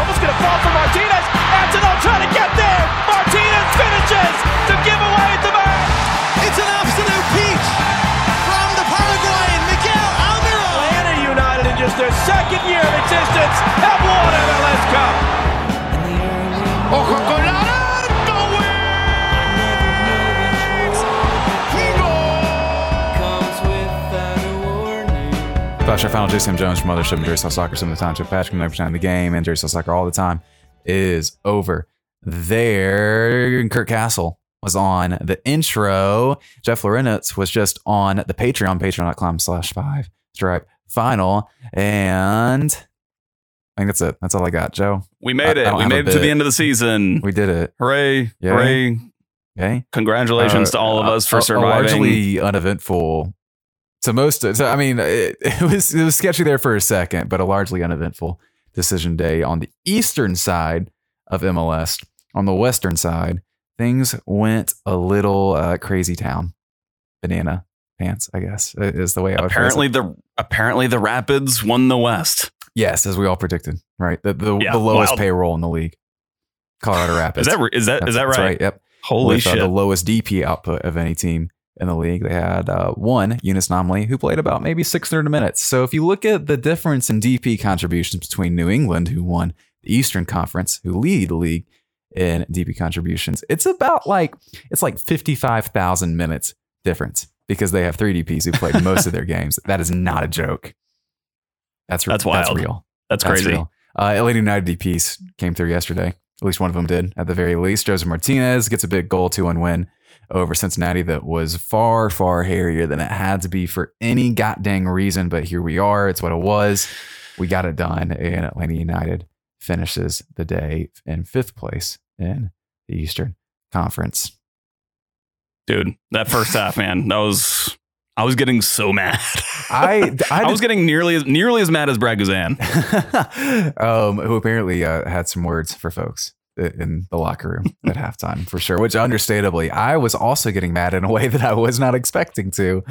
almost going to fall for Martinez. Antonov trying to get there. Martinez finishes to give away the match. It's an absolute peach from the Paraguayan Miguel Almiron. Atlanta United in just their second year of existence have won MLS Cup. Flash our final Jason Jones from Mothership and Jersey Soccer, some of the Township Patrick, 90% of the game, and Jersey Soccer all the time is over there. Kurt Castle was on the intro. Jeff Lorenitz was just on the Patreon, patreon.com slash five stripe final. And I think that's it. That's all I got, Joe. We made I- I it. don't We made it to the end of the season. We did it. Hooray. Yay. Hooray. Okay. Congratulations Uh, to all of us for a- surviving. A largely uneventful. To most, so I mean, it, it was it was sketchy there for a second, but a largely uneventful decision day on the eastern side of MLS. On the western side, things went a little uh, crazy town. Banana pants, I guess, is the way I would apparently the apparently the Rapids won the West. Yes, as we all predicted, right? The the, Yeah, the lowest wild. payroll in the league. Colorado Rapids. Is that is that is that That's right? Yep. Holy with uh, shit! the lowest DP output of any team in the league. They had uh, one Younes Namli who played about maybe 600 minutes. So if you look at the difference in DP contributions between New England, who won the Eastern Conference, who lead the league in DP contributions, it's about like it's like 55,000 minutes difference because they have three DPs who played most of their games. That is not a joke. That's re- That's wild. real. That's That's crazy. real. Uh, Atlanta United DPs came through yesterday. At least one of them did, at the very least. Josef Martinez gets a big goal, 2 1 win over Cincinnati that was far, far hairier than it had to be for any goddamn reason. But here we are. It's what it was. We got it done. And Atlanta United finishes the day in fifth place in the Eastern Conference. Dude, that first half, man, that was I was getting so mad. I, I, I was getting nearly as nearly as mad as Brad Guzan. um, who apparently uh, had some words for folks in the locker room at halftime for sure. Which, understandably, I was also getting mad in a way that I was not expecting to,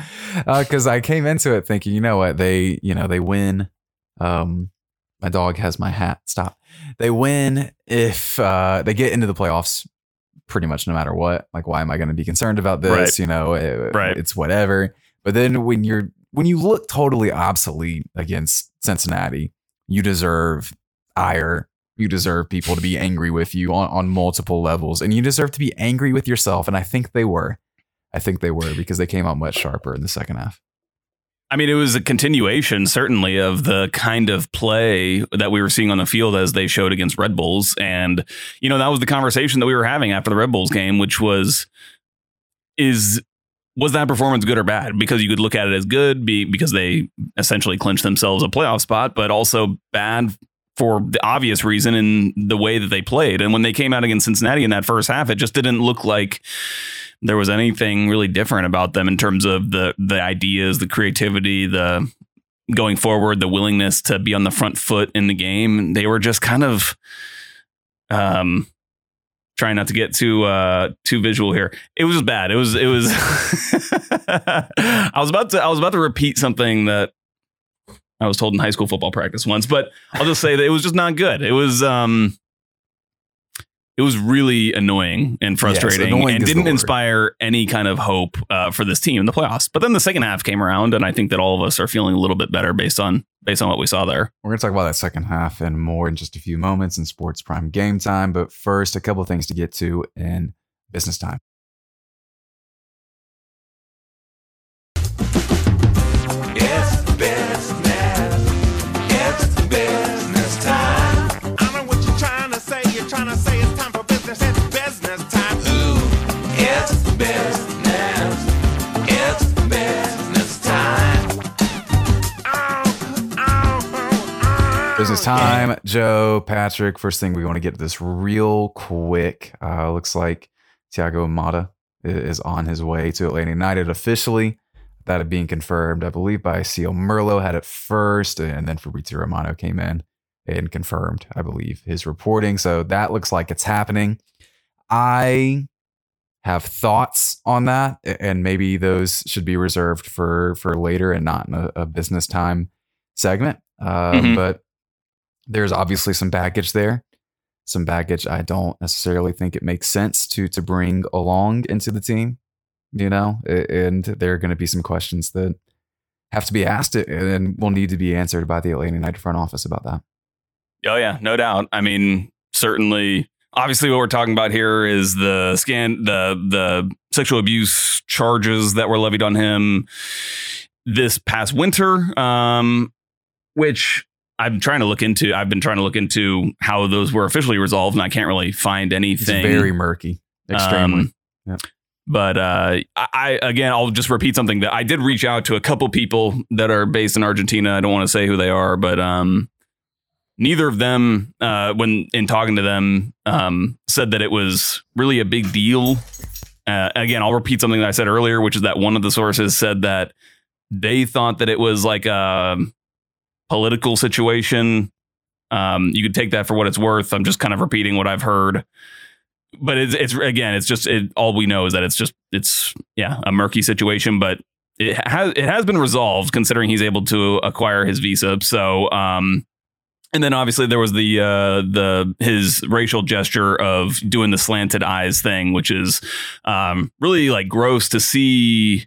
because I came into it thinking, you know what, they, you know, they win. Um, my dog has my hat. Stop. They win if uh, they get into the playoffs. Pretty much no matter what. Like, why am I going to be concerned about this? Right. You know, it- Right. it's whatever. But then when you're when you look totally obsolete against Cincinnati, you deserve ire. You deserve people to be angry with you on, on multiple levels, and you deserve to be angry with yourself. And I think they were. I think they were because they came out much sharper in the second half. I mean, it was a continuation, certainly, of the kind of play that we were seeing on the field as they showed against Red Bulls. And, you know, that was the conversation that we were having after the Red Bulls game, which was, is, was that performance good or bad? Because you could look at it as good be, because they essentially clinched themselves a playoff spot, but also bad for the obvious reason in the way that they played. And when they came out against Cincinnati in that first half, it just didn't look like there was anything really different about them in terms of the the ideas, the creativity, the going forward, the willingness to be on the front foot in the game. They were just kind of um trying not to get too uh too visual here. It was bad. It was it was I was about to I was about to repeat something that I was told in high school football practice once, but I'll just say that it was just not good. It was um it was really annoying and frustrating annoying and didn't inspire any kind of hope uh, for this team in the playoffs. But then the second half came around, and I think that all of us are feeling a little bit better based on based on what we saw there. We're going to talk about that second half and more in just a few moments in sports prime game time. But first, a couple of things to get to in business time. Business time, Joe, Patrick. First thing we want to get to this real quick. Uh, looks like Thiago Almada is on his way to Atlanta United officially. That being confirmed, I believe, by César Merlo had it first, and then Fabrizio Romano came in and confirmed, I believe, his reporting. So that looks like it's happening. I have thoughts on that, and maybe those should be reserved for for later and not in a, a business time segment. Uh, Mhm. But there's obviously some baggage there. Some baggage I don't necessarily think it makes sense to to bring along into the team, you know, and there are going to be some questions that have to be asked and will need to be answered by the Atlanta United front office about that. Oh yeah, no doubt. I mean, certainly. Obviously, what we're talking about here is the scan, the the sexual abuse charges that were levied on him this past winter, um, which I'm trying to look into. I've been trying to look into how those were officially resolved, and I can't really find It's anything. very murky, extremely. Um, Yeah. But uh, I I- again, I'll just repeat something that I did reach out to a couple people that are based in Argentina. I don't want to say who they are, but um, neither of them, uh, when in talking to them, um, said that it was really a big deal. Uh, again, I'll repeat something that I said earlier, which is that one of the sources said that they thought that it was like a political situation. Um, you could take that for what it's worth. I'm just kind of repeating what I've heard but it's it's again it's just it, all we know is that it's just it's yeah a murky situation but it has it has been resolved considering he's able to acquire his visa so um and then obviously there was the uh the his racial gesture of doing the slanted eyes thing which is um really like gross to see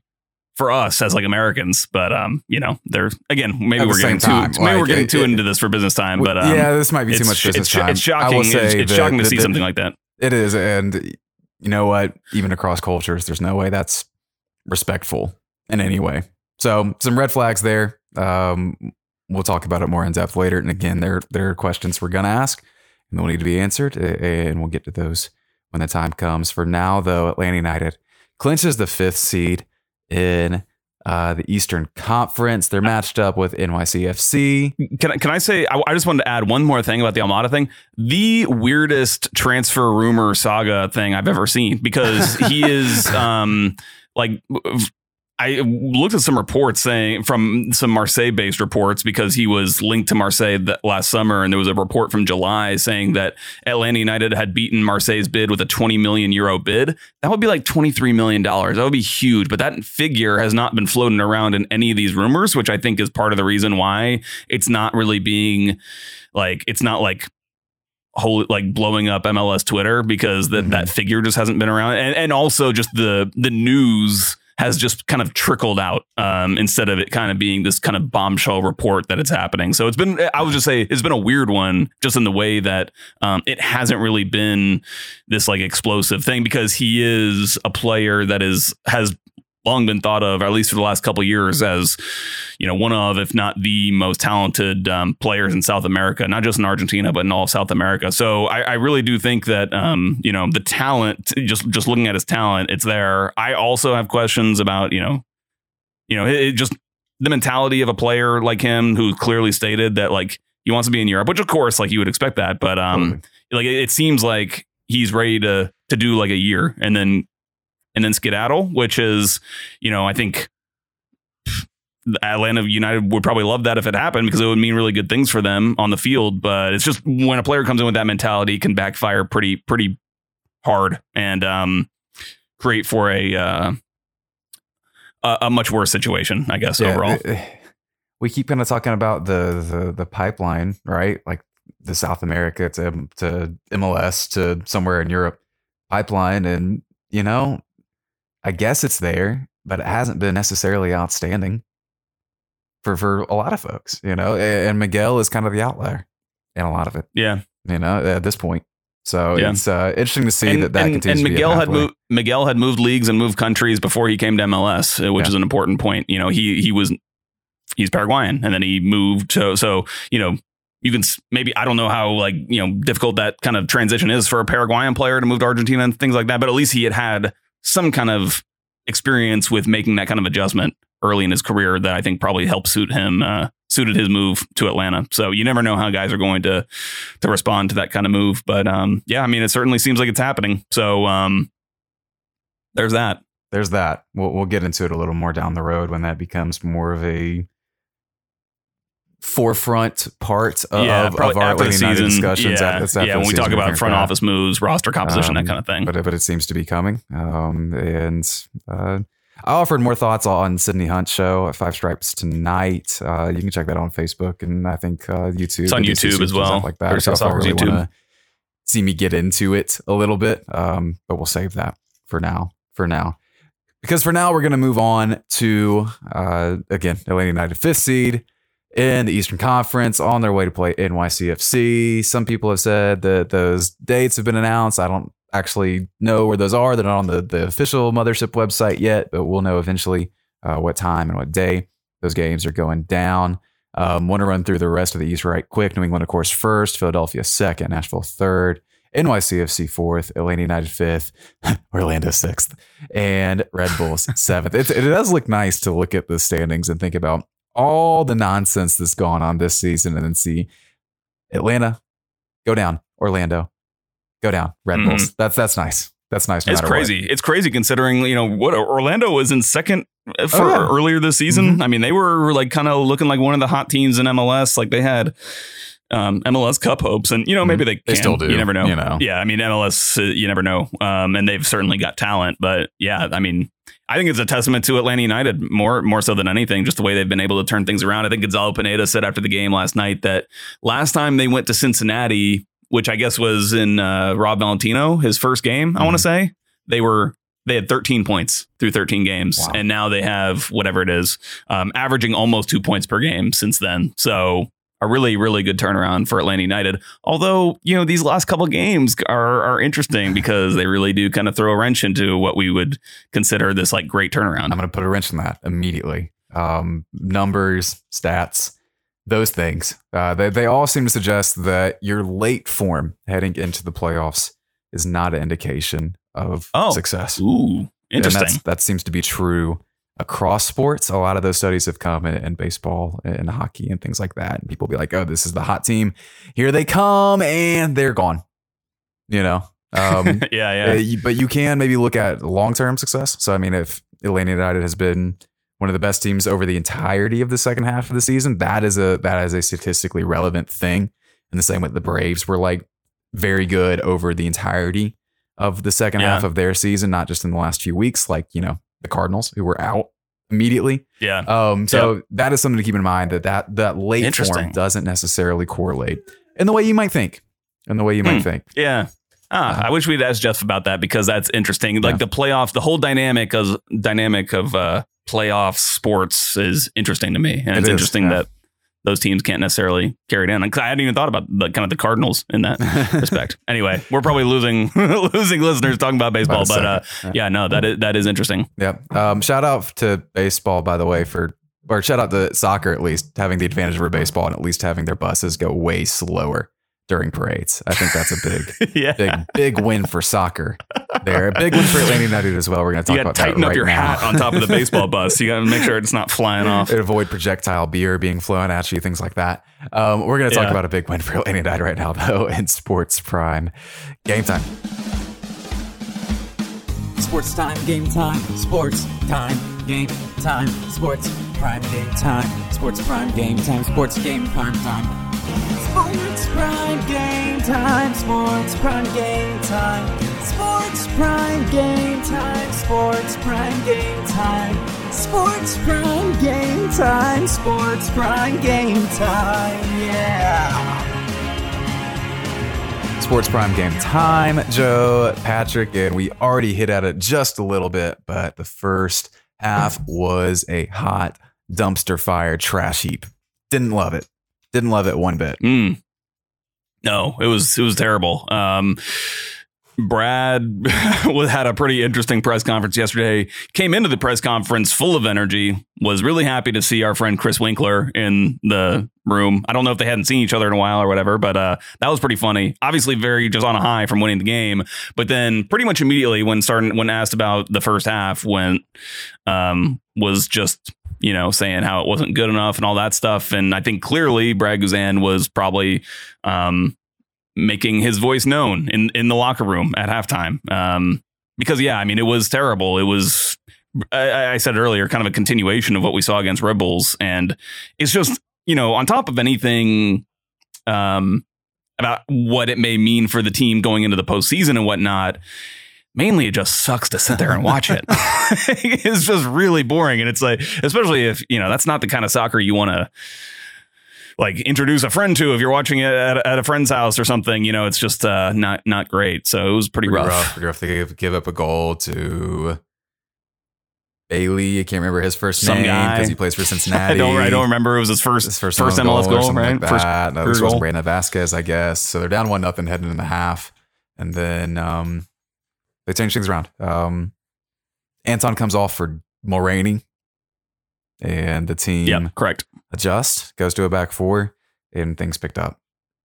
for us as like Americans but um you know they're again maybe we're getting time, too maybe we're getting it- too it- into this for business time but um yeah, this might be too much business it's, time. it's shocking it's, it's shocking to see something like that It is, and you know what? Even across cultures, there's no way that's respectful in any way. So some red flags there. Um, we'll talk about it more in depth later. And again, there there are questions we're gonna ask, and they'll need to be answered, and we'll get to those when the time comes. For now, though, Atlanta United clinches the fifth seed in uh, the Eastern Conference. They're matched up with NYCFC. Can I, can I say, I, I just wanted to add one more thing about the Almada thing. The weirdest transfer rumor saga thing I've ever seen because he is um, like, I looked at some reports saying from some Marseille based reports because he was linked to Marseille last summer. And there was a report from July saying that Atlanta United had beaten Marseille's bid with a 20 million euro bid. That would be like $23 million. That would be huge. But that figure has not been floating around in any of these rumors, which I think is part of the reason why it's not really being like, it's not like, whole like blowing up MLS Twitter because that Mhm. that figure just hasn't been around and and also just the the news has just kind of trickled out um, instead of it kind of being this kind of bombshell report that it's happening. So it's been, I would just say, it's been a weird one, just in the way that um, it hasn't really been this like explosive thing because he is a player that is has long been thought of, or at least for the last couple of years, as you know one of, if not the most talented um, players in South America, not just in Argentina, but in all of South America. So I, I really do think that um, you know the talent, just just looking at his talent, it's there. I also have questions about you know, you know, it, it just the mentality of a player like him who clearly stated that like he wants to be in Europe, which of course like you would expect that, but um, like it, it seems like he's ready to to do like a year and then and then skedaddle, which is, you know, I think Atlanta United would probably love that if it happened because it would mean really good things for them on the field. But it's just when a player comes in with that mentality, can backfire pretty pretty hard and um, create for a uh, a, a much worse situation, I guess overall. uh, we keep kind of talking about the, the the pipeline, right? Like the South America to to MLS to somewhere in Europe pipeline, and you know, I guess it's there, but it hasn't been necessarily outstanding for for a lot of folks, you know. And Miguel is kind of the outlier in a lot of it, yeah, you know, at this point. So Yeah. it's uh, interesting to see and, that that and, continues and to be a Miguel had moved. Miguel had moved leagues and moved countries before he came to MLS, uh, which Yeah. is an important point. You know, he he was he's Paraguayan, and then he moved to so you know you can maybe I don't know how like you know difficult that kind of transition is for a Paraguayan player to move to Argentina and things like that, but at least he had had some kind of experience with making that kind of adjustment early in his career that I think probably helped suit him, uh, suited his move to Atlanta. So you never know how guys are going to to respond to that kind of move. But um, yeah, I mean, it certainly seems like it's happening. So um, there's that. there's that. We'll we'll get into it a little more down the road when that becomes more of a forefront part of, yeah, of our after the Atlanta United season. discussions. yeah, after yeah. When we talk about front office moves, roster composition, Um, that kind of thing. But but it seems to be coming. Um, and uh, I offered more thoughts on Sydney Hunt show at Five Stripes tonight. Uh, you can check that on Facebook and I think uh, YouTube. It's on YouTube as well. like that. So if I really YouTube. wanna see me get into it a little bit, um, but we'll save that for now. For now, because for now we're going to move on to uh, again Atlanta United fifth seed in the Eastern Conference on their way to play NYCFC. Some people have said that those dates have been announced. I don't actually know where those are. They're not on the, the official mothership website yet, but we'll know eventually uh, what time and what day those games are going down. Um, Want to run through the rest of the East right quick. New England, of course, first. Philadelphia second. Nashville third. NYCFC fourth. Atlanta United fifth. Orlando sixth. And Red Bulls seventh. It, it does look nice to look at the standings and think about all the nonsense that's gone on this season and then see Atlanta go down, Orlando go down, Red Mhm. Bulls. That's that's nice. That's nice. no It's matter what. crazy. It's crazy considering you know what Orlando was in second uh, for Oh, yeah. earlier this season. Mhm. I mean, they were like kind of looking like one of the hot teams in MLS. Like they had um, MLS Cup hopes, and you know maybe they Mm-hmm. They can. still do, You never know. you know. Yeah, I mean MLS. Uh, you never know. Um, and they've certainly got talent, but yeah, I mean. I think it's a testament to Atlanta United more more so than anything, just the way they've been able to turn things around. I think Gonzalo Pineda said after the game last night that last time they went to Cincinnati, which I guess was in uh, Rob Valentino, his first game, I want to say, they were they had 13 points through 13 games, Wow. and now they have whatever it is, um, averaging almost two points per game since then. So a really really good turnaround for Atlanta United. Although you know these last couple games are are interesting because they really do kind of throw a wrench into what we would consider this like great turnaround. I'm going to put a wrench in that immediately. Um, numbers, stats, those things. Uh, they, they all seem to suggest that your late form heading into the playoffs is not an indication of Oh. success. Ooh, interesting. that seems to be true across sports. A lot of those studies have come in, in baseball and hockey and things like that. And people be like, oh, this is the hot team. Here they come and they're gone. You know? Um, yeah, yeah. but you can maybe look at long term success. So, I mean, if Atlanta United has been one of the best teams over the entirety of the second half of the season, that is a that is a statistically relevant thing. And the same with the Braves were like very good over the entirety of the second Yeah. half of their season, not just in the last few weeks, like you know the Cardinals who were out immediately. yeah. Um, so that is something to keep in mind that that that late form doesn't necessarily correlate in the way you might think. In the way you might Hmm. think. Yeah. Ah, Uh-huh. I wish we'd asked Jeff about that because that's interesting. Like Yeah. the playoff, the whole dynamic of dynamic of uh, playoff sports is interesting to me, and It it's is, interesting yeah. that those teams can't necessarily carry it in. I hadn't even thought about the kind of the Cardinals in that respect. Anyway, we're probably losing losing listeners talking about baseball, About but uh, yeah, no, that is that is interesting. Yeah. Um, shout out to baseball, by the way, for or shout out to soccer at least having the advantage over baseball and at least having their buses go way slower during parades. I think that's a big, yeah, big, big win for soccer. There, a big win for Atlanta United as well. We're going to talk you got about to tighten that up right your now. hat on top of the baseball bus. You got to make sure it's not flying off. And avoid projectile beer being flown at you, things like that. Um, we're going to talk Yeah. about a big win for Atlanta United right now, though, in Sports Prime. Game time. Sports time, game time, sports time, game time, sports prime game time, sports prime game time, sports game prime time. Sports prime game time, sports prime game time, sports prime game time, sports prime game time, sports prime game time, sports prime game time, yeah. Sports Prime game time, Joe, Patrick, and we already hit at it just a little bit, but the first half was a hot dumpster fire trash heap. Didn't love it. Didn't love it one bit. Mm. No, it was it was terrible. Um, Brad had a pretty interesting press conference yesterday. Came into the press conference full of energy. Was really happy to see our friend Chris Winkler in the room. I don't know if they hadn't seen each other in a while or whatever, but uh, that was pretty funny. Obviously, very just on a high from winning the game. But then, pretty much immediately when starting when asked about the first half, went um, was just you know saying how it wasn't good enough and all that stuff. And I think clearly Brad Guzan was probably um, making his voice known in in the locker room at halftime. Um, because yeah, I mean it was terrible. It was I, I said earlier, kind of a continuation of what we saw against Red Bulls, and it's just you know on top of anything um, about what it may mean for the team going into the postseason and whatnot. Mainly it just sucks to sit there and watch it. it's just really boring. And it's like, especially if, you know, that's not the kind of soccer you want to like introduce a friend to if you're watching it at, at a friend's house or something, you know, it's just uh, not, not great. So it was pretty, Pretty rough. rough. Pretty rough. They give, give up a goal to Bailey. I can't remember his first Some name because he plays for Cincinnati. I don't, I don't remember. It was his first, his first, first, MLS goal, goal, right? Like First that. no, this career was goal. Brandon Vazquez, I guess. So they're down one nothing heading in the half, and then um, they change things around. Um, Anton comes off for Mulraney, and the team Yeah, correct. adjust, goes to a back four, and things picked up.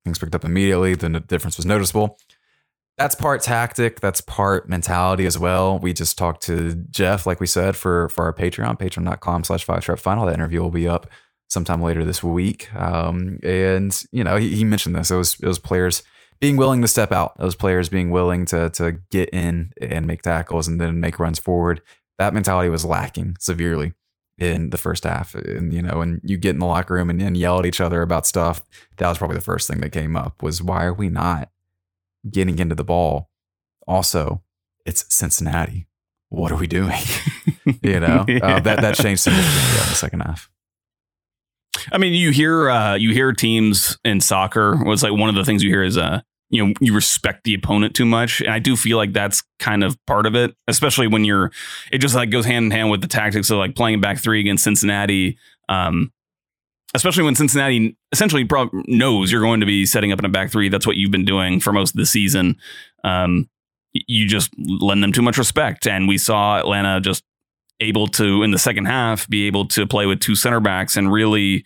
Things picked up immediately. The difference was noticeable. That's part tactic. That's part mentality as well. We just talked to Jeff, like we said, for for our Patreon, patreon.com slash five stripe final. That interview will be up sometime later this week. Um, and you know, he, he mentioned this. It was it was players being willing to step out, those players being willing to to get in and make tackles and then make runs forward. That mentality was lacking severely in the first half. And you know, and you get in the locker room and, and yell at each other about stuff. That was probably the first thing that came up was why are we not getting into the ball? Also, it's Cincinnati. What are we doing? you know, uh, that that changed significantly in the second half. I mean, you hear uh, you hear teams in soccer. Was like one of the things you hear is uh, you know, you respect the opponent too much, and I do feel like that's kind of part of it, especially when you're. It just like goes hand in hand with the tactics of like playing back three against Cincinnati. Um, especially when Cincinnati essentially prob- knows you're going to be setting up in a back three. That's what you've been doing for most of the season. Um, you just lend them too much respect, and we saw Atlanta just able to in the second half be able to play with two center backs and really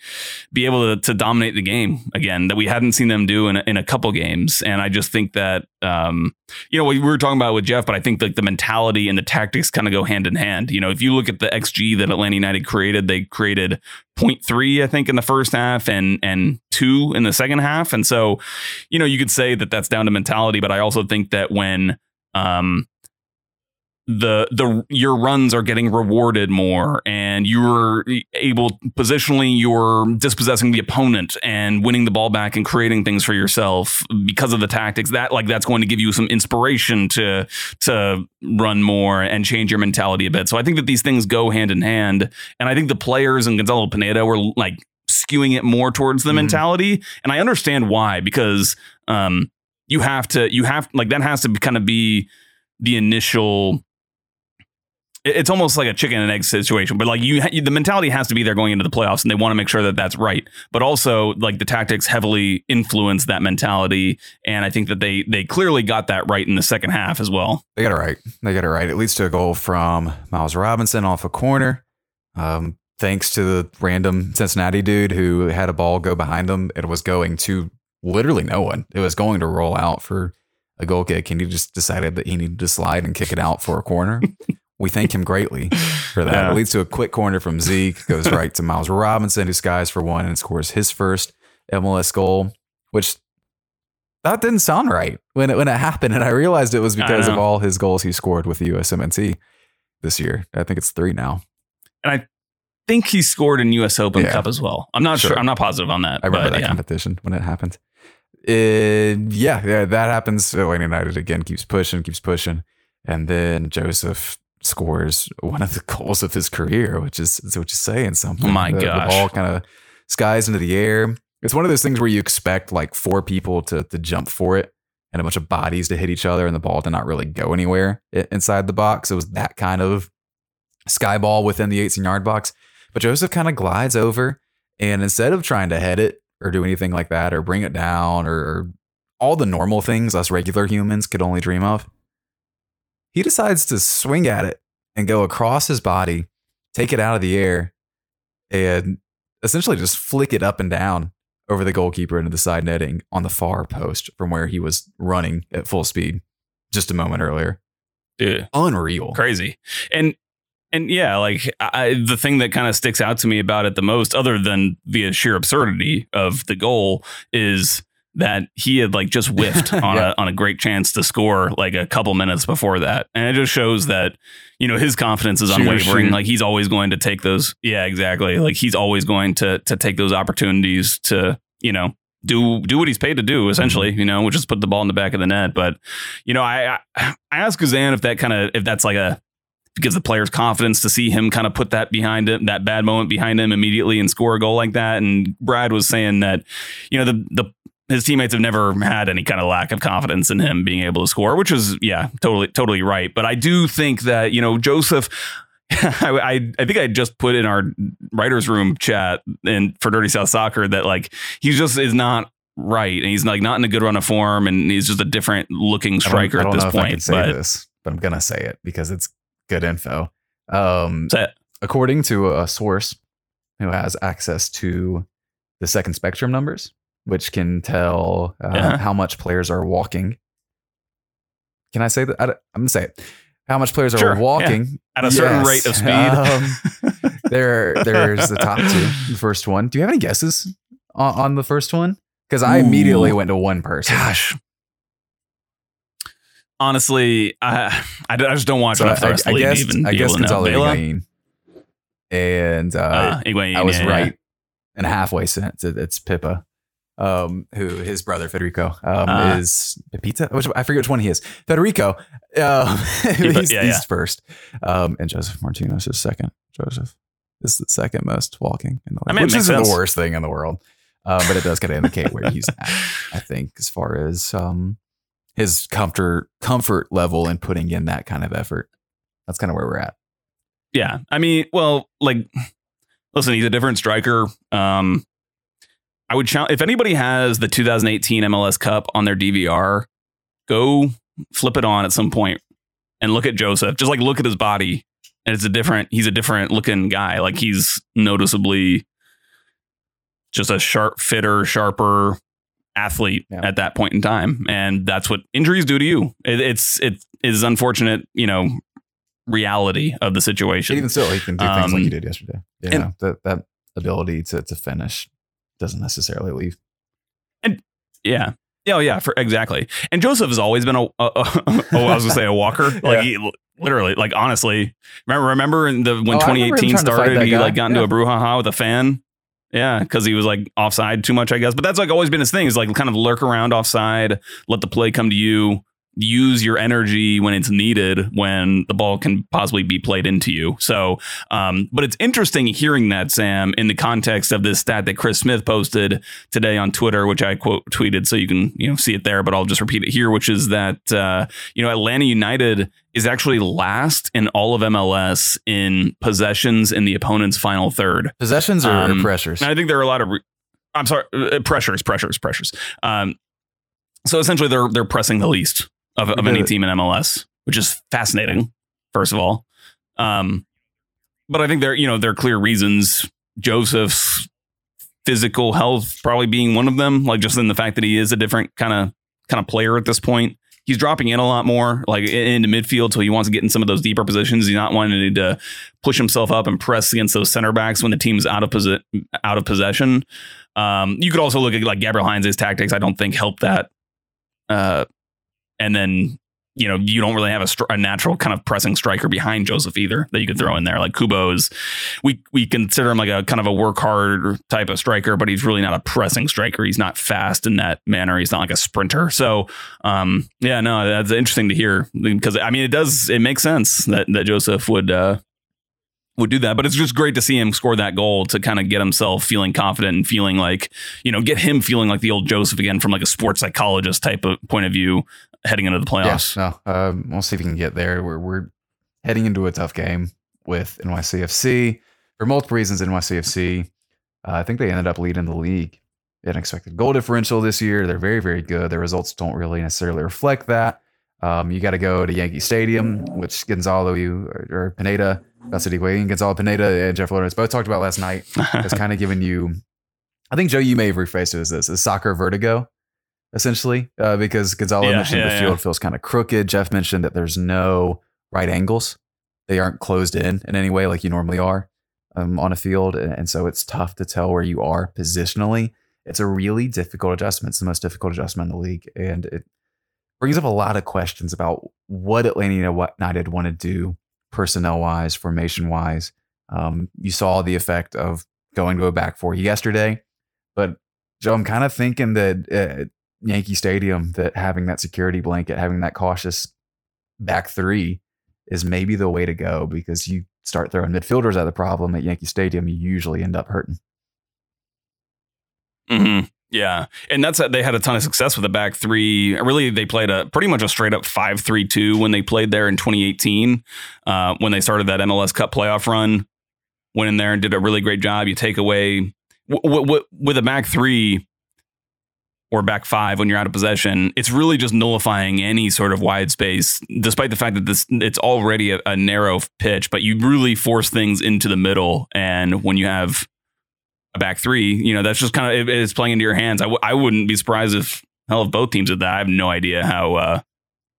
be able to, to dominate the game again that we hadn't seen them do in, a- in a couple games. And i just think that um, you know we were talking about with jeff but i think like the mentality and the tactics kind of go hand in hand. You know if you look at the xg that atlanta united created they created 0.3 i think in the first half and and 2 in the second half. And so you know you could say that that's down to mentality but i also think that when um the the your runs are getting rewarded more and you're able positionally you're dispossessing the opponent and winning the ball back and creating things for yourself because of the tactics. That like that's going to give you some inspiration to to run more and change your mentality a bit. So i think that these things go hand in hand. And i think the players and gonzalo pineda were like skewing it more towards the Mhm. mentality. And i understand why because um you have to you have like that has to kind of be the initial it- it's almost like a chicken and egg situation but like you, you the mentality has to be there going into the playoffs and they want to make sure that that's right but also like the tactics heavily influence that mentality and i think that they they clearly got that right in the second half as well They got it right. They got it right. It leads to a goal from Miles Robinson off a corner. Um, thanks to the random Cincinnati dude who had a ball go behind him. It was going to literally no one. It was going to roll out for a goal kick, and he just decided that he needed to slide and kick it out for a corner. we thank him greatly for that. Yeah. It leads to a quick corner from Zeke, goes right to Miles Robinson, who skies for one and scores his first MLS goal, which that didn't sound right when it when it happened, and I realized it was because of all his goals he scored with the USMNT this year. I think it's three now. And I think he scored in us open Yeah. cup as well i'm not sure, Sure. i'm not positive on that I remember but that yeah. competition when it happened. Uh, yeah, yeah, that happens. Atlanta United again keeps pushing, keeps pushing, and then Josef scores one of the goals of his career, which is which is saying something. Oh my the, gosh. the ball kind of skies into the air. It's one of those things where you expect like four people to to jump for it and a bunch of bodies to hit each other, and the ball to not really go anywhere inside the box. It was that kind of sky ball within the 18 yard box. But Josef kind of glides over, and instead of trying to head it or do anything like that or bring it down or, or all the normal things us regular humans could only dream of, he decides to swing at it and go across his body, take it out of the air, and essentially just flick it up and down over the goalkeeper into the side netting on the far post from where he was running at full speed just a moment earlier. Dude. Unreal. crazy and and yeah like I, the thing that kind of sticks out to me about it the most other than the sheer absurdity of the goal is that he had like just whiffed on Yeah. a on a great chance to score like a couple minutes before that and it just shows that you know his confidence is Shoot unwavering shoot. like he's always going to take those yeah exactly like he's always going to to take those opportunities to you know do do what he's paid to do, essentially, mm-hmm. you know, which is put the ball in the back of the net. But you know, I I, I asked Guzan if that kind of if that's like a gives the players confidence to see him kind of put that behind him, that bad moment behind him immediately and score a goal like that. And Brad was saying that, you know, the the his teammates have never had any kind of lack of confidence in him being able to score, which is yeah, totally totally right. But I do think that you know Josef. I, I think I just put in our writers room chat and for Dirty South Soccer that like he just is not right and he's like not in a good run of form and he's just a different looking striker at this know if I can point. say But this, but I'm gonna say it because it's good info. Um, according to a source who has access to the second spectrum numbers, which can tell uh, Yeah. how much players are walking. Can I say that? I, am gonna say it. How much players Sure, are yeah. walking at a certain Yes. rate of speed. Um, there, there's the top two. The first one. Do you have any guesses on, on the first one? Because I Ooh. immediately went to one person. Gosh. Honestly, I, I, I just don't watch So enough I, I league guess even I guess able to know. Gonzalo Higuain. And uh, Uh, Higuain, I was yeah, yeah. right and halfway it, it's Pipa, um, who his brother Federico um, Ah. is Pipita. Which I forget which one he is. Federico, um, he's, yeah, he's yeah. first, um, and Josef Martinez is second. Josef is the second most walking in the league, I mean, it which isn't sense. the worst thing in the world, um, but it does kind of indicate where he's at. I think as far as um, his comfort comfort level in putting in that kind of effort. That's kind of where we're at. Yeah. I mean, well, like, listen, he's a different striker. Um, I would challenge if anybody has the 2018 MLS Cup on their DVR, go flip it on at some point and look at Josef. Just like look at his body, and it's a different. He's a different looking guy. Like he's noticeably just a sharp, fitter, sharper athlete Yeah. at that point in time, and that's what injuries do to you. It, it's it is unfortunate, you know, reality of the situation. even still, he can do things like Um, he did yesterday. You know, that that ability to to finish doesn't necessarily leave. And Yeah. Yeah, oh, yeah, for exactly. And Josef has always been a, a, a oh, I was gonna say a walker. Like Yeah. he literally, like honestly, remember remember in the when Oh, I remember him 2018 trying to fight started, he guy. like got into Yeah. a brouhaha with a fan. Yeah, because he was like offside too much, I guess. But that's like always been his thing. Is like kind of lurk around offside, let the play come to you, use your energy when it's needed, when the ball can possibly be played into you. So, um, but it's interesting hearing that Sam in the context of this stat that Chris Smith posted today on Twitter, which I quote tweeted, so you can you know see it there, but I'll just repeat it here, which is that uh, you know Atlanta United is actually last in all of MLS in possessions in the opponent's final third. Possessions or Um, pressures? I think there are a lot of, re- I'm sorry, uh, pressures, pressures, pressures. Um, so essentially, they're they're pressing the least of, of any team in MLS, which is fascinating. First of all, um, but I think there you know there are clear reasons. Josef's physical health probably being one of them, like just in the fact that he is a different kind of kind of player at this point. He's dropping in a lot more, like into midfield, so he wants to get in some of those deeper positions. He's not wanting to push himself up and press against those center backs when the team's out of posi- out of possession. Um, you could also look at like Gabriel Heinze's tactics. I don't think help that. Uh, and then you know you don't really have a, str- a natural kind of pressing striker behind Josef either that you could throw in there. Like Cubo's, we we consider him like a kind of a work hard type of striker, but he's really not a pressing striker. He's not fast in that manner. He's not like a sprinter. So um, yeah, no, that's interesting to hear because I mean it does it makes sense that that Josef would uh, would do that. But it's just great to see him score that goal to kind of get himself feeling confident and feeling like, you know, get him feeling like the old Josef again from like a sports psychologist type of point of view heading into the playoffs. Yes. No. Um, we'll see if we can get there. We're we're heading into a tough game with NYCFC for multiple reasons. NYCFC, uh, I think they ended up leading the league in expected goal differential this year. They're very very good. Their results don't really necessarily reflect that. Um, you got to go to Yankee Stadium, which Gonzalo you or, or Pineda, that's City Wayne, Gonzalo Pineda and Jeff Lawrence both talked about last night. It's kind of given you, I think Joe, you may have rephrased it as this: is soccer vertigo, essentially, uh, because Gonzalo Yeah, mentioned yeah, the field feels kind of crooked. Jeff mentioned that there's no right angles; they aren't closed in in any way like you normally are um, on a field, and, and so it's tough to tell where you are positionally. It's a really difficult adjustment. It's the most difficult adjustment in the league, and it brings up a lot of questions about what Atlanta United want to do personnel wise, formation wise. Um, you saw the effect of going to a back four yesterday, but Joe, I'm kind of thinking that uh, Yankee Stadium, that having that security blanket, having that cautious back three is maybe the way to go because you start throwing midfielders at the problem at Yankee Stadium, you usually end up hurting. hmm Yeah, and that's they had a ton of success with the back three. Really, they played a pretty much a straight up five three two when they played there in 2018 uh, when they started that MLS Cup playoff run. Went in there and did a really great job. You take away w- w- w- with a back three or back five when you're out of possession, it's really just nullifying any sort of wide space, despite the fact that this it's already a, a narrow pitch. But you really force things into the middle, and when you have a back three, you know, that's just kind of it, it's playing into your hands. I w- I wouldn't be surprised if hell if both teams did that. I have no idea how uh,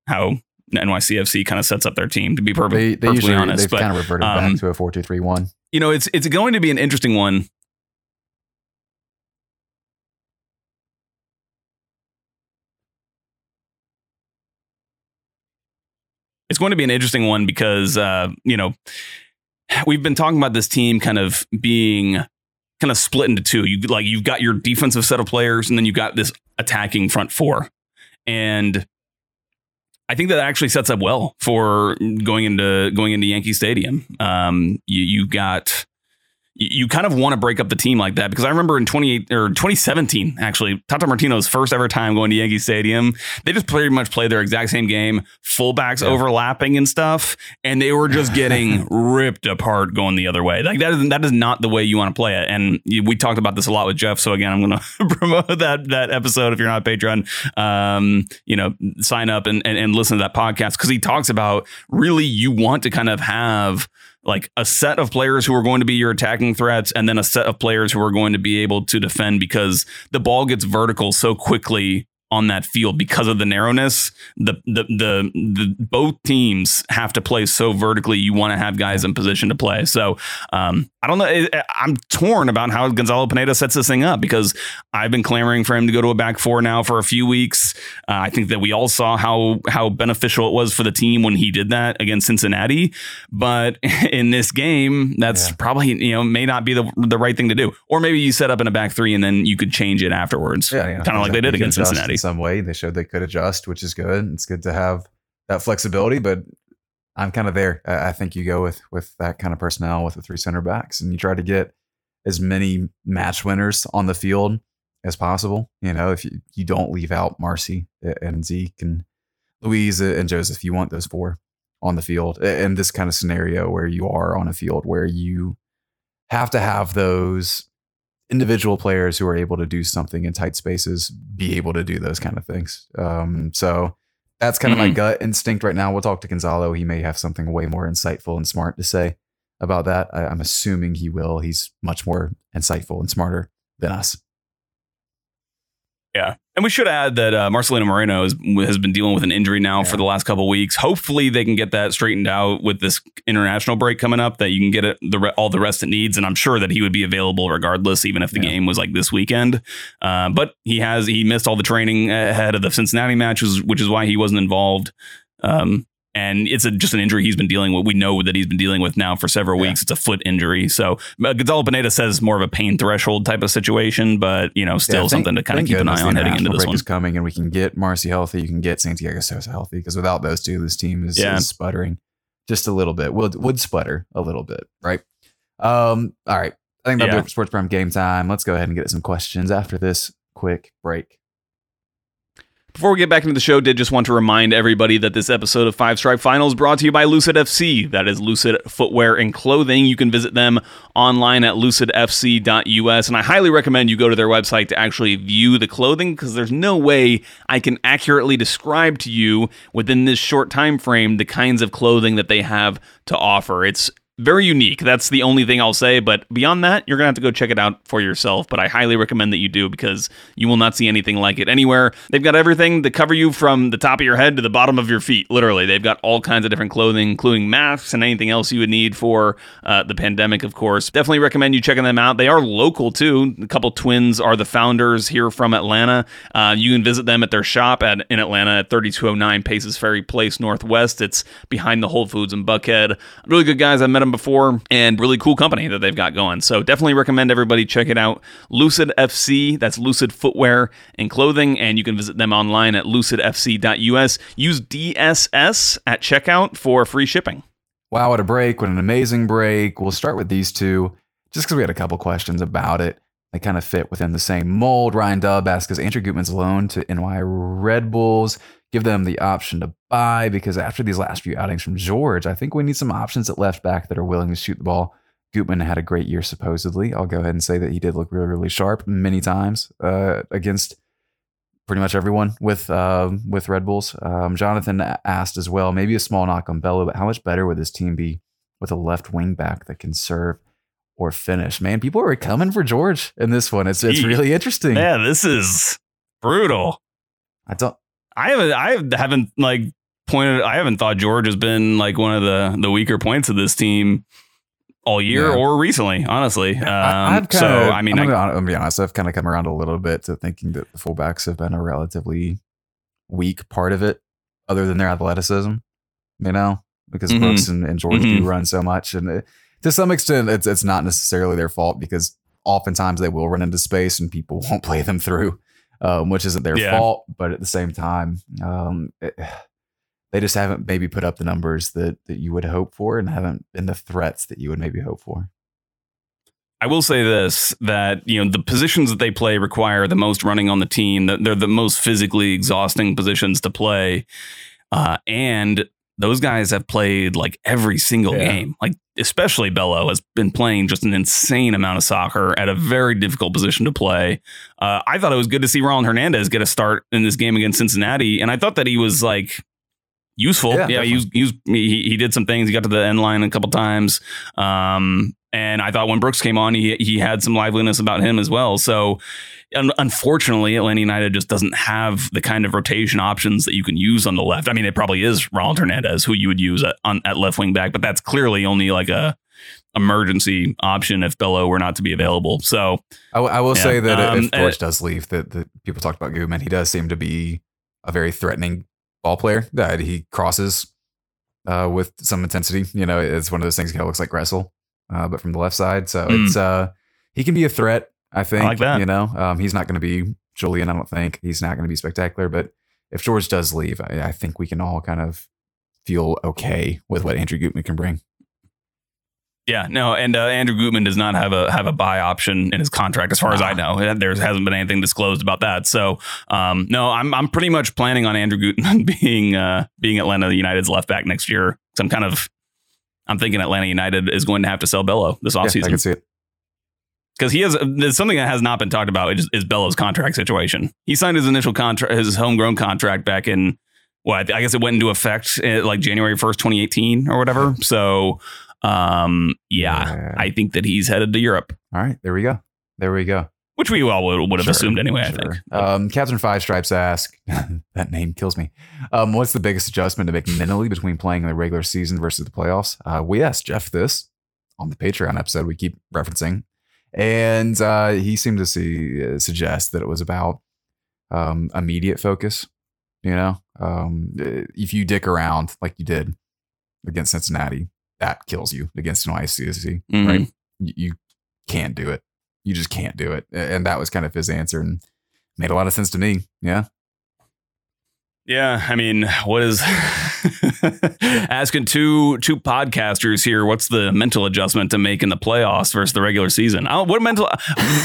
how NYCFC kind of sets up their team. To be perfect, They, they perfectly usually honest, they've but kind of reverted um, back to a four two three one. you know, it's it's going to be an interesting one. It's going to be an interesting one because uh, you know we've been talking about this team kind of being kind of split into two. You like you've got your defensive set of players, and then you've got this attacking front four, and I think that actually sets up well for going into going into Yankee Stadium. Um, you you got you, kind of want to break up the team like that because I remember in 28 or 2017 actually Tata Martino's first ever time going to Yankee Stadium they just pretty much played their exact same game fullbacks Yeah. overlapping and stuff and they were just getting ripped apart going the other way like that is that is not the way you want to play it and we talked about this a lot with Jeff so again I'm going to promote that that episode if you're not a patron um you know sign up and and, and listen to that podcast because he talks about really you want to kind of have like a set of players who are going to be your attacking threats and then a set of players who are going to be able to defend because the ball gets vertical so quickly on that field because of the narrowness. The the the, the both teams have to play so vertically you want to have guys in position to play. So um I don't know. I'm torn about how Gonzalo Pineda sets this thing up because I've been clamoring for him to go to a back four now for a few weeks. Uh, I think that we all saw how how beneficial it was for the team when he did that against Cincinnati. But in this game that's Yeah. probably you know may not be the the right thing to do. Or maybe you set up in a back three and then you could change it afterwards. Yeah, kind of like they did against Cincinnati. In some way, they showed they could adjust, which is good. It's good to have that flexibility, but I'm kind of there. I think you go with with that kind of personnel with the three center backs, and you try to get as many match winners on the field as possible. You know, if you, you don't leave out Marcy and Zeke and Luiz and Josef, you want those four on the field in this kind of scenario where you are on a field where you have to have those individual players who are able to do something in tight spaces be able to do those kind of things. Um, so that's kind of my Mhm. gut instinct right now. We'll talk to Gonzalo. He may have something way more insightful and smart to say about that. I, I'm assuming he will. He's much more insightful and smarter than us. Yeah. And we should add that uh, Marcelino Moreno has, has been dealing with an injury now Yeah. for the last couple weeks. Hopefully, they can get that straightened out with this international break coming up. That you can get it the re- all the rest it needs, and I'm sure that he would be available regardless, even if the Yeah. game was like this weekend. Uh, but he has he missed all the training ahead of the Cincinnati matches, which is, which is why he wasn't involved. Um, and it's a, just an injury he's been dealing with. We know that he's been dealing with now for several Yeah. weeks. It's a foot injury. So uh, Gonzalo Pineda says more of a pain threshold type of situation, but you know, still Yeah, thank- something to kind of keep an eye on heading into this break one. Is coming, and we can get Marcy healthy. You can get Santiago Sosa healthy because without those two, this team is, Yeah. is sputtering just a little bit. Would would sputter a little bit, right? Um. All right. I think that'll do it for Sports Prime Game Time. Let's go ahead and get some questions after this quick break. Before we get back into the show, did just want to remind everybody that this episode of Five Stripe Finals brought to you by Lucid FC. That is Lucid Footwear and Clothing. You can visit them online at lucidfc.us, and I highly recommend you go to their website to actually view the clothing because there's no way I can accurately describe to you within this short time frame the kinds of clothing that they have to offer. It's very unique. That's the only thing I'll say. But beyond that, you're going to have to go check it out for yourself. But I highly recommend that you do because you will not see anything like it anywhere. They've got everything to cover you from the top of your head to the bottom of your feet. Literally, they've got all kinds of different clothing, including masks and anything else you would need for uh, the pandemic, of course. Definitely recommend you checking them out. They are local too. A couple twins are the founders here from Atlanta. Uh, you can visit them at their shop at in Atlanta at 3209 Paces Ferry Place Northwest. It's behind the Whole Foods in Buckhead. Really good guys. I met met them before, and really cool company that they've got going. So definitely recommend everybody check it out. Lucid FC, that's Lucid Footwear and Clothing, and you can visit them online at lucidfc.us. Use DSS at checkout for free shipping. Wow, what a break. What an amazing break. We'll start with these two just because we had a couple questions about it. They kind of fit within the same mold. Ryan Dubb asks, is Andrew Gutman's loan to NY Red Bulls give them the option to buy? Because after these last few outings from George, I think we need some options at left back that are willing to shoot the ball. Gutman had a great year, supposedly. I'll go ahead and say that he did look really, really sharp many times uh, against pretty much everyone with uh, with Red Bulls. Um, Jonathan asked as well, maybe a small knock on Bello, but how much better would this team be with a left wing back that can serve or finish? Man, people are coming for George in this one. It's it's really interesting. Yeah, this is brutal. I don't. I haven't I haven't like pointed I haven't thought George has been like one of the the weaker points of this team all year Yeah. or recently, honestly. Um, I, I've so kinda, I mean, I'm gonna, I'm gonna be honest. I've kind of come around a little bit to thinking that the fullbacks have been a relatively weak part of it, other than their athleticism. You know, because Mhm. Brooks and, and George Mhm. do run so much, and it, to some extent, it's it's not necessarily their fault because oftentimes they will run into space and people won't play them through, um, which isn't their Yeah. fault. But at the same time, um, it- they just haven't maybe put up the numbers that that you would hope for, and haven't been the threats that you would maybe hope for. I will say this that you know the positions that they play require the most running on the team. That they're the most physically exhausting positions to play, uh, and those guys have played like every single Yeah. game. Like especially Bello has been playing just an insane amount of soccer at a very difficult position to play. Uh, I thought it was good to see Ron Hernandez get a start in this game against Cincinnati, and I thought that he was like useful. Yeah, Yeah, he, was, he, was, he he did some things. He got to the end line a couple times. Um, and I thought when Brooks came on, he he had some liveliness about him as well. So, un- unfortunately, Atlanta United just doesn't have the kind of rotation options that you can use on the left. I mean, it probably is Ronald Hernandez who you would use at, on, at left wing back, but that's clearly only like a emergency option if Bello were not to be available. So, I, w- I will Yeah. say that Um, if George uh, does leave, that, that people talked about Gutman, he does seem to be a very threatening ball player. That he crosses uh, with some intensity. You know, it's one of those things. Kind of looks like wrestle, uh, but from the left side. So Mm. it's uh, he can be a threat. I think. like that. You know, um, he's not going to be Julian. I don't think he's not going to be spectacular. But if George does leave, I, I think we can all kind of feel okay with what Andrew Gutman can bring. Yeah, no, and uh, Andrew Gutman does not have a have a buy option in his contract, as far as I know. There hasn't been anything disclosed about that. So, um, no, I'm I'm pretty much planning on Andrew Gutman being uh, being Atlanta United's left back next year. So I'm kind of I'm thinking Atlanta United is going to have to sell Bello this Yeah, I offseason can see it. Because he has there's something that has not been talked about is, is Bello's contract situation. He signed his initial contract, his homegrown contract back in what I guess it went into effect uh, like January 1st, 2018 or whatever. So, um, yeah, Yeah. I think that he's headed to Europe, All right, there we go. There we go. which we all would, would have Sure, assumed anyway. I think. Um, Captain Five Stripes ask, that name kills me. Um, what's the biggest adjustment to make mentally between playing in the regular season versus the playoffs? Uh, we asked Jeff this on the Patreon episode we keep referencing, and uh, he seemed to see uh, suggest that it was about um, immediate focus. You know, um, if you dick around like you did against Cincinnati, that kills you against NYCFC, Mhm. right? You, you can't do it. You just can't do it. And that was kind of his answer and made a lot of sense to me. Yeah. Yeah, I mean, what is asking two two podcasters here? What's the mental adjustment to make in the playoffs versus the regular season? Oh, what mental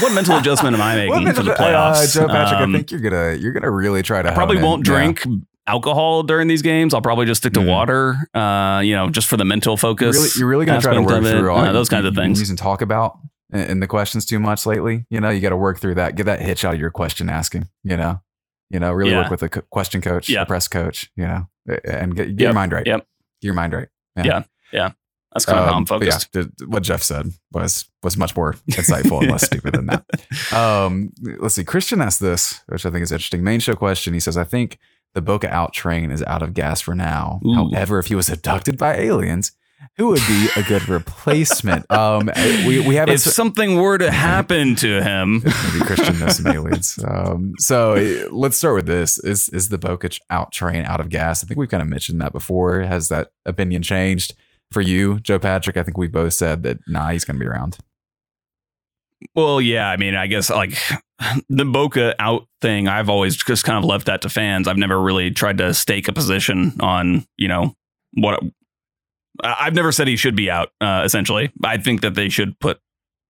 what mental adjustment am I making for the playoffs? Uh, Joe Patrick, Um, I think you're gonna you're gonna really try to I probably won't Yeah. drink alcohol during these games. I'll probably just stick to Mhm. water. Uh, you know, just for the mental You're focus. really, you're really gonna try to work through all uh, those kinds of things. Using talk about in in the questions too much lately. You know, you got to work through that. Get that hitch out of your question asking. You know, you know, really Yeah. work with co- question coach, Yeah. the press coach. You know, and get, get Yep. your mind right. Yep. Get your mind right. Yeah. Yeah. yeah. That's kind of how I'm Um, focused. Yeah, what Jeff said was was much more insightful and less stupid than that. Um, let's see. Christian asked this, which I think is interesting. Main show question. He says, "I think the Boca Out train is out of gas for now. Ooh. However, if he was abducted by aliens, who would be a good replacement? um, we we haven't." If something were to happen to him, Maybe Christian knows some aliens. Um, so uh, let's start with this: is is the Boca out train out of gas? I think we've kind of mentioned that before. Has that opinion changed? for you, Joe Patrick, I think we both said that nah, he's going to be around. Well, yeah, I mean, I guess like the Boca out thing, I've always just kind of left that to fans. I've never really tried to stake a position on, you know, what I- I've never said he should be out, uh, essentially. I think that they should put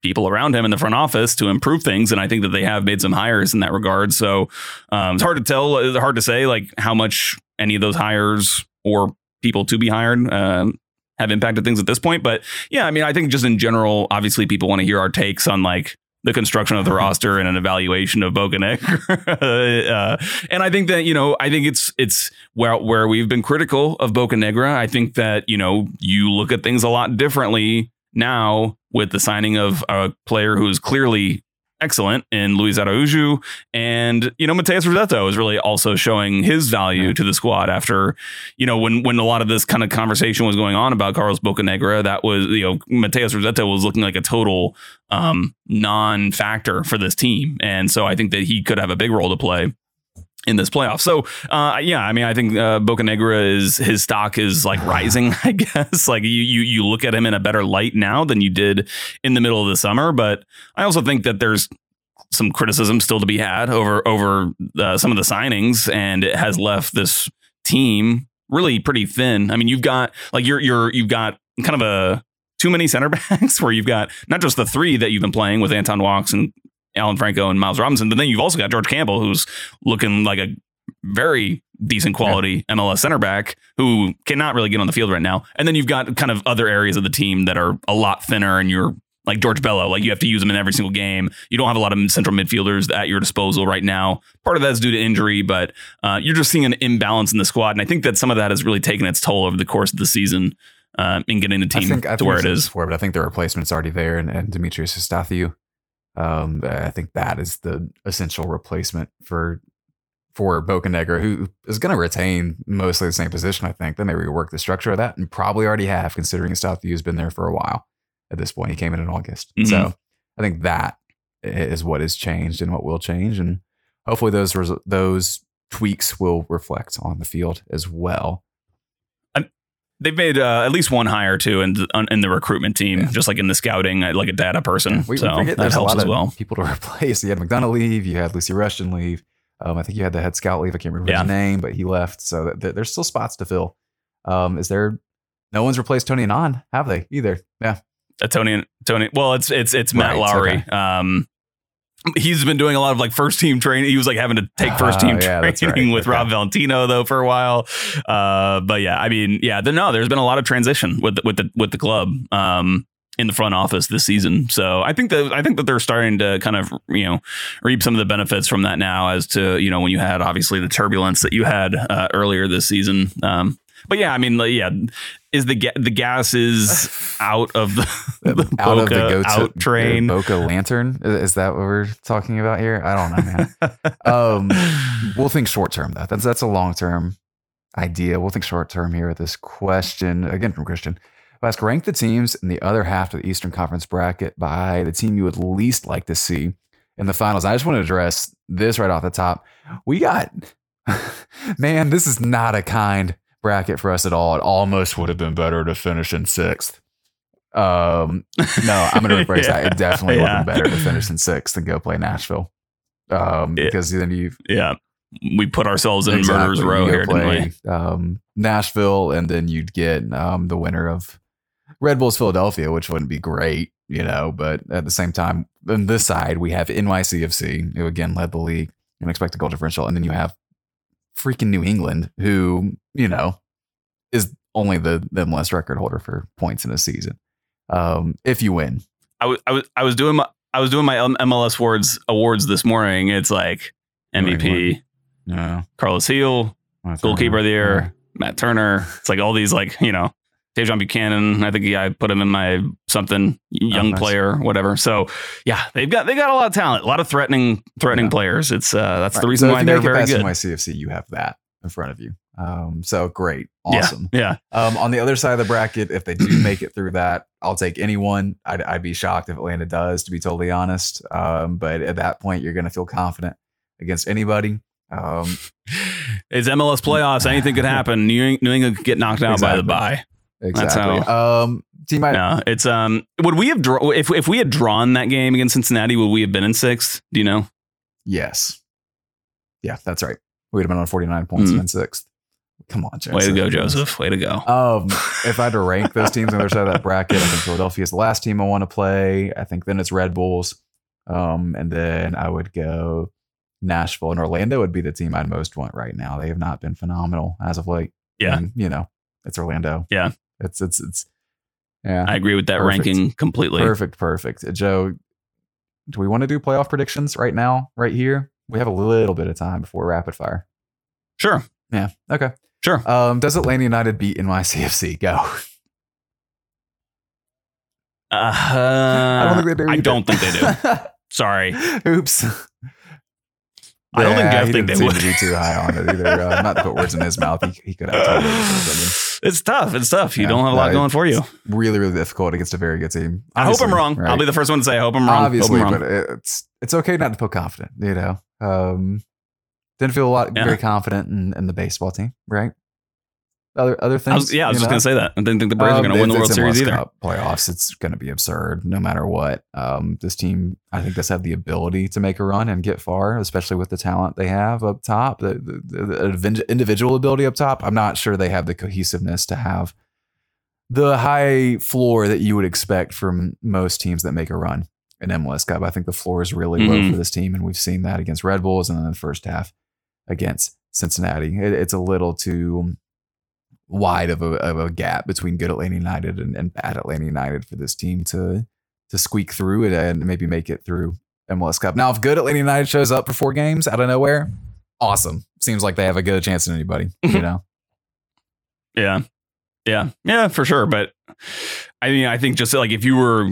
people around him in the front office to improve things. And I think that they have made some hires in that regard. So um, it's hard to tell, it's hard to say like how much any of those hires or people to be hired um, have impacted things at this point. But yeah, I mean, I think just in general, obviously people want to hear our takes on like the construction of the roster and an evaluation of Bocanegra. uh, and I think that, you know, I think it's it's where where we've been critical of Bocanegra. I think that, you know, you look at things a lot differently now with the signing of a player who is clearly excellent in Luiz Araujo. And, you know, Matheus Rossetto is really also showing his value to the squad after, you know, when when a lot of this kind of conversation was going on about Carlos Bocanegra, that was, you know, Matheus Rossetto was looking like a total um, non-factor for this team. And so I think that he could have a big role to play in this playoff. So, uh, yeah, I mean, I think uh, Bocanegra is his stock is like rising. I guess like you you you look at him in a better light now than you did in the middle of the summer. But I also think that there's some criticism still to be had over over uh, some of the signings, and it has left this team really pretty thin. I mean, you've got like you're you're you've got kind of a too many center backs where you've got not just the three that you've been playing with Anton Walkes and Alan Franco and Miles Robinson, but then you've also got George Campbell, who's looking like a very decent quality MLS center back who cannot really get on the field right now. And then you've got kind of other areas of the team that are a lot thinner, and you're like George Bello, like you have to use him in every single game. You don't have a lot of central midfielders at your disposal right now. Part of that is due to injury, but uh, you're just seeing an imbalance in the squad, and I think that some of that has really taken its toll over the course of the season uh, in getting the I team think I to think where it said before, but I think the replacement's already there, and, and Dimitrios Efstathiou. Um, I think that is the essential replacement for for Bocanegra, who is going to retain mostly the same position. I think. Then they rework the structure of that, and probably already have, considering Efstathiou has been there for a while. At this point, he came in in August, Mhm. so I think that is what has changed and what will change, and hopefully those res- those tweaks will reflect on the field as well. They've made uh, at least one hire too in the, in the recruitment team, Yeah. just like in the scouting, uh, like a data person. We, we so forget that helps as well. people to replace. You had McDonough leave. You had Lucy Rushton leave. Um, I think you had the head scout leave. I can't remember Yeah. his name, but he left. So th- th- there's still spots to fill. Um, is there? No one's replaced Tony Annan, have they? Either. Yeah. Uh, Tony, Tony. Well, it's it's it's Matt Right, Lowry. okay. Um, he's been doing a lot of like first team training. He was like having to take first team Oh, yeah, training right. with Okay. Rob Valentino though for a while. Uh, but yeah, I mean, yeah, the, no, there's been a lot of transition with the, with the with the club. Um, in the front office this season, so I think that I think that they're starting to kind of you know reap some of the benefits from that now. As to you know when you had obviously the turbulence that you had uh, earlier this season. Um, but yeah, I mean, like, yeah, is the ga- the gas is out of the, the out of the Boca go out train. Boca Lantern. Is is that what we're talking about here? I don't know, man. um, we'll think short term though. That's that's a long term idea. We'll think short term here with this question again from Christian. I'll ask rank the teams in the other half of the Eastern Conference bracket by the team you would least like to see in the finals. I just want to address this right off the top. We got man, this is not a kind bracket for us at all. It almost would have been better to finish in sixth. Um, no, I'm going to rephrase that. It definitely would have been better to finish in sixth and go play Nashville. Um, Yeah. because then you yeah, we put ourselves in Exactly. murder's row here, play, Um, Nashville, and then you'd get um, the winner of Red Bulls Philadelphia, which wouldn't be great, you know. But at the same time, on this side, we have NYCFC, who again led the league and expected goal differential, and then you have freaking New England, who you know is only the the MLS record holder for points in a season. Um, if you win, I was I was I was doing my I was doing my MLS awards awards this morning. It's like MVP, no, Carlos Gil, goalkeeper of the year, Matt Turner. It's like all these like you know. Tajon Buchanan, I think yeah, I put him in my something young Oh, nice. player, whatever. So yeah, they've got they got a lot of talent, a lot of threatening threatening Yeah. players. It's uh that's the reason So if why you they're make it very good. NYCFC, you have that in front of you. Um, so great, awesome. Yeah, Um, on the other side of the bracket, if they do make it through that, I'll take anyone. I'd, I'd be shocked if Atlanta does, to be totally honest. Um, but at that point, you're going to feel confident against anybody. Um, It's MLS playoffs. Anything could happen. New, New England could get knocked out by the bye. Exactly. how- um, team I No, it's um. Would we have draw if if we had drawn that game against Cincinnati? Would we have been in sixth? Do you know? yes, yeah, that's right. We'd have been on forty nine points Mhm. and sixth. Come on, Josef. Way to go, Josef. Way to go. Um, if I had to rank those teams on the other side of that bracket, I think Philadelphia is the last team I want to play. I think then it's Red Bulls. Um, and then I would go Nashville and Orlando would be the team I'd most want right now. They have not been phenomenal as of late. Yeah. And, you know, it's Orlando. Yeah. It's it's it's yeah. I agree with that Perfect. ranking completely. Perfect, perfect. Uh, Joe, do we want to do playoff predictions right now, right here? We have a little bit of time before rapid fire. Sure, Yeah. Okay. sure. Um, does Atlanta United beat NYCFC? Go. Uh, I don't think they do. I don't think they do. Sorry. Oops. I don't think Yeah, Jeff think didn't they seem would. to be too high on it either. Uh, not to put words in his mouth. He, he could have this It's tough. It's tough. You Yeah, don't have a lot going for you. really, really difficult against a very good team. I hope I'm wrong. right? I'll be the first one to say I hope I'm wrong. Obviously, I'm but it's it's okay not to feel confident. You know, um, didn't feel a lot Yeah. very confident in, in the baseball team, right? Other other things. I was, yeah, I was just know? gonna say that. I didn't think the Braves Um, are gonna win the World Series either. Cup playoffs, it's going to be absurd no matter what. Um, this team, I think, does have the ability to make a run and get far, especially with the talent they have up top, the, the, the individ- individual ability up top. I'm not sure they have the cohesiveness to have the high floor that you would expect from most teams that make a run in MLS Cup. I think the floor is really low Mhm. for this team, and we've seen that against Red Bulls and then the first half against Cincinnati. It, it's a little too wide of a, of a gap between good Atlanta United and, and bad Atlanta United for this team to to squeak through it and maybe make it through MLS Cup. Now, if good Atlanta United shows up for four games out of nowhere, awesome. Seems like they have a good chance than anybody. You mm-hmm. know, Yeah. Yeah. Yeah, for sure. But I mean, I think just like if you were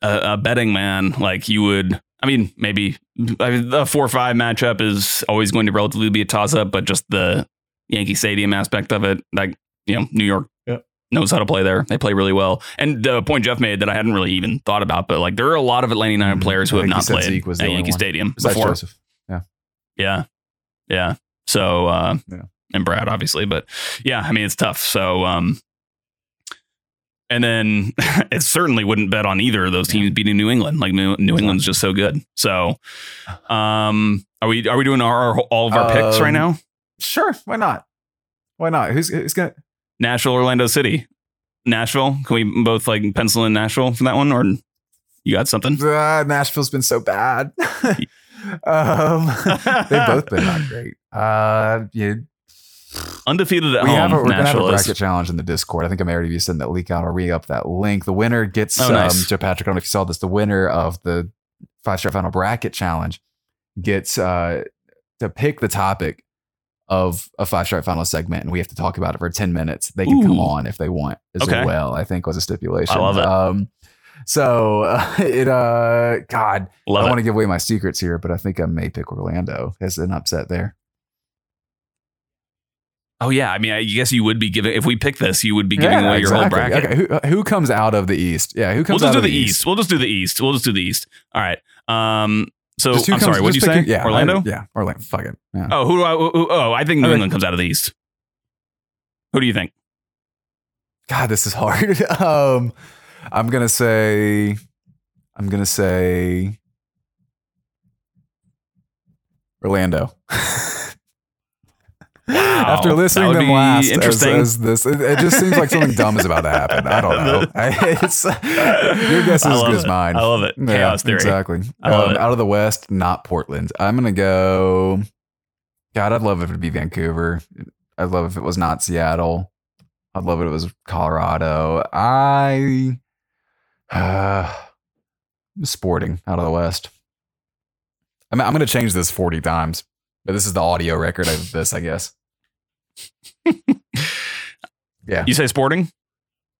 a, a betting man, like you would, I mean, maybe I mean, the four or five matchup is always going to relatively be a toss up, but just the Yankee Stadium aspect of it, like, you know, New York Yep. knows how to play there. They play really well. And the point Jeff made that I hadn't really even thought about, but like there are a lot of Atlanta United Mhm. players who I have not played at Yankee one. Stadium besides before. Josef. Yeah. Yeah. So uh Yeah. and Brad obviously, but yeah, I mean it's tough. So um and then it certainly wouldn't bet on either of those teams beating New England. Like New, New England's just so good. So um are we are we doing our, our all of our picks right Um, now? Sure, why not? Why not? Who's who's gonna? Nashville, Orlando City. Nashville. Can we both like pencil in Nashville for that one or you got something? Uh, Nashville's been so bad. um, they've both been not great. Uh, yeah, Undefeated at we home. have a, we're gonna have a is. bracket challenge in the Discord. I think I may already be sending that leak out or re up that link. The winner gets Oh, nice. um, Joe Patrick. I don't know if you saw this. The winner of the five star final bracket challenge gets uh to pick the topic of a five star final segment, and we have to talk about it for ten minutes. They can come on if they want as Okay. well. I think was a stipulation. I love it. Um, so uh, it uh, God, I don't want to give away my secrets here, but I think I may pick Orlando as an upset there. Oh yeah, I mean, I guess you would be giving if we pick this, you would be giving Yeah, away your whole bracket. Okay, who, who comes out of the East? Yeah, who comes? We'll just out do of the east. We'll just do the east. We'll just do the east. All right. Um. So I'm comes- sorry. What did you say? Yeah, Orlando. I- yeah, Orlando. Fuck it. Yeah. Oh, who do I? Who, oh, I think New Okay. England comes out of the east. Who do you think? God, this is hard. um, I'm gonna say, I'm gonna say Orlando. After listening to them last, interesting. as this, it, it just seems like something dumb is about to happen. I don't know. I, your guess is as good as mine. I love it. Yeah, Chaos theory. Exactly. Um. Out of the West, not Portland. I'm gonna go. God, I'd love if it'd be Vancouver. I'd love if it was not Seattle. I'd love if it was Colorado. I uh, Sporting out of the West. I'm, I'm gonna change this 40 times, but this is the audio record of this, I guess. yeah, You say Sporting?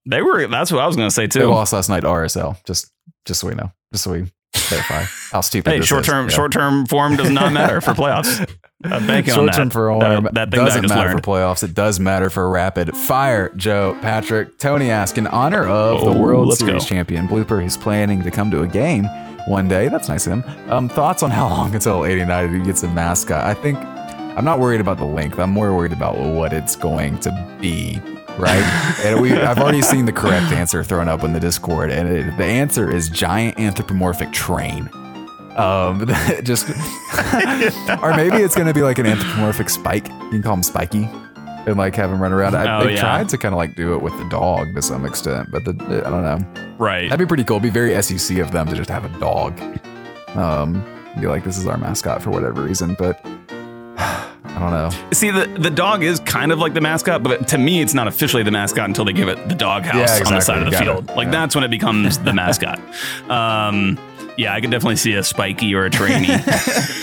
They were. That's what I was going to say they too. lost last night. to RSL. Just, just so we know. Just so we verify how stupid. Hey, short term, Yeah. short term form does not matter for playoffs. I'm banking on Short that. term for all That- that doesn't just matter learned. for playoffs. It does matter for rapid fire. Joe, Patrick, Tony ask in honor of the Oh, World Series go. champion Blooper, who's planning to come to a game one day. That's nice of him. Um, thoughts on how long until 89 gets a mascot? I think I'm not worried about the length. I'm more worried about what it's going to be. right? and we, I've already seen the correct answer thrown up in the Discord, and it, the answer is giant anthropomorphic train. Um, just, or maybe it's gonna be like an anthropomorphic spike. You can call him Spiky, and like have him run around. I, Oh, they yeah. tried to kind of like do it with the dog to some extent, but the, I don't know. Right. That'd be pretty cool. It'd be very SEC of them to just have a dog. Um, be like, this is our mascot for whatever reason, but I don't know. See, the, the dog is kind of like the mascot, but to me, it's not officially the mascot until they give it the doghouse Yeah, on the side of the Got it. field. Like Yeah. that's when it becomes the mascot. Um, yeah, I could definitely see a spiky or a trainee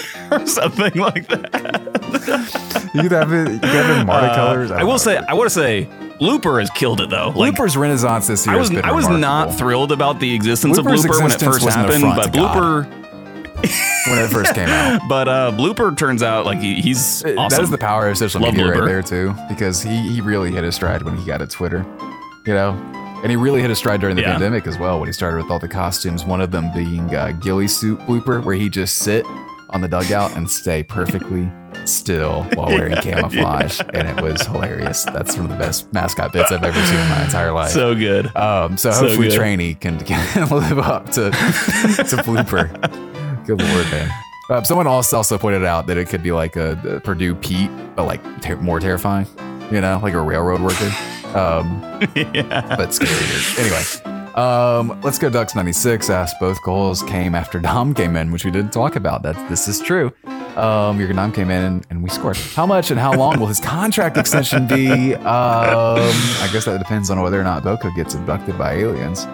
or something like that. You could have it. You could have it in Marta Uh, colors. I will know. say, I want to say, Blooper has killed it though. Like, Blooper's renaissance this year. I was has been I was not thrilled about the existence Looper's of Blooper when it first happened, but Blooper when it first came out. but uh Blooper turns out like he, he's awesome. That is the power of social Love media right there too, because he he really hit his stride when he got a Twitter, you know, and he really hit his stride during the Yeah. pandemic as well when he started with all the costumes. One of them being uh, ghillie suit blooper, where he just sit on the dugout and stay perfectly still while wearing camouflage, and it was hilarious. That's one of the best mascot bits I've ever seen in my entire life. so good. Um, so So hopefully good. Trainee can, can live up to to Blooper. Good lord, man. Uh, someone also also pointed out that it could be like a, a Purdue Pete, but like ter- more terrifying. You know, like a railroad worker. Um, but scarier. Anyway, um, let's go. Ducks ninety six asked both goals came after Dom came in, which we didn't talk about. That this is true. Um, your Dom came in and, and we scored. How much and how long will his contract extension be? Um, I guess that depends on whether or not Boca gets abducted by aliens.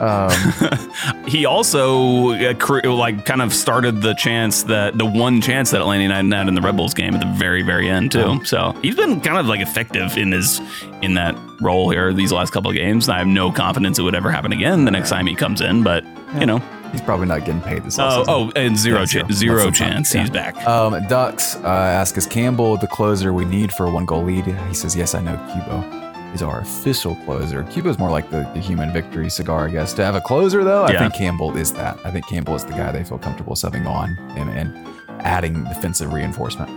Um, he also uh, cre- like kind of started the chance that the one chance that Atlanta United had in the Red Bulls game at the very very end too. So he's been kind of like effective in his in that role here these last couple of games. I have no confidence it would ever happen again the next time he comes in, but you know, he's probably not getting paid this offseason. oh, and zero Yeah, cha- zero. zero That's the time. chance Yeah. he's back. Um, Ducks uh, ask, is Campbell the closer we need for a one goal lead? He says, yes, I know Cubo is our official closer. Cubo's more like the, the human victory cigar, I guess. To have a closer, though, I think Campbell is that. I think Campbell is the guy they feel comfortable subbing on and, and adding defensive reinforcement.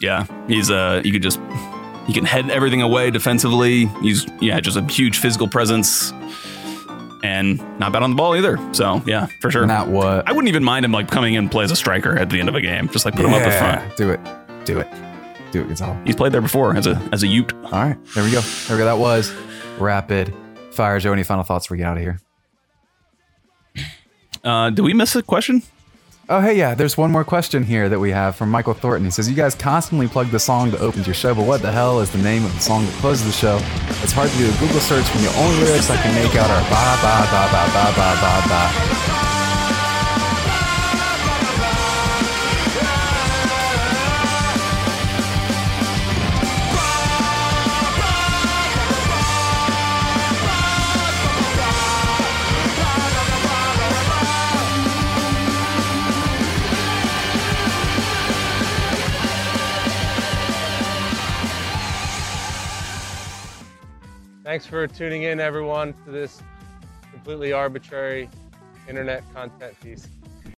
Yeah, he's uh, you could just he can head everything away defensively. He's yeah, just a huge physical presence, and not bad on the ball either. So yeah, for sure. Not what. I wouldn't even mind him like coming in and play as a striker at the end of a game. Just like put him up at front. Do it. Do it do it, Gonzalo. He's played there before as a as a Ute. All right, there we go. There we go. That was rapid fire. Joe, any final thoughts? We get out of here. Uh, do we miss a question? Oh, hey, yeah. There's one more question here that we have from Michael Thornton. He says, You guys constantly plug the song that opens your show, but what the hell is the name of the song that closes the show? It's hard to do a Google search when the only lyrics I can make out are ba, ba, ba, ba, ba, ba, ba, ba. Thanks for tuning in, everyone, to this completely arbitrary internet content piece.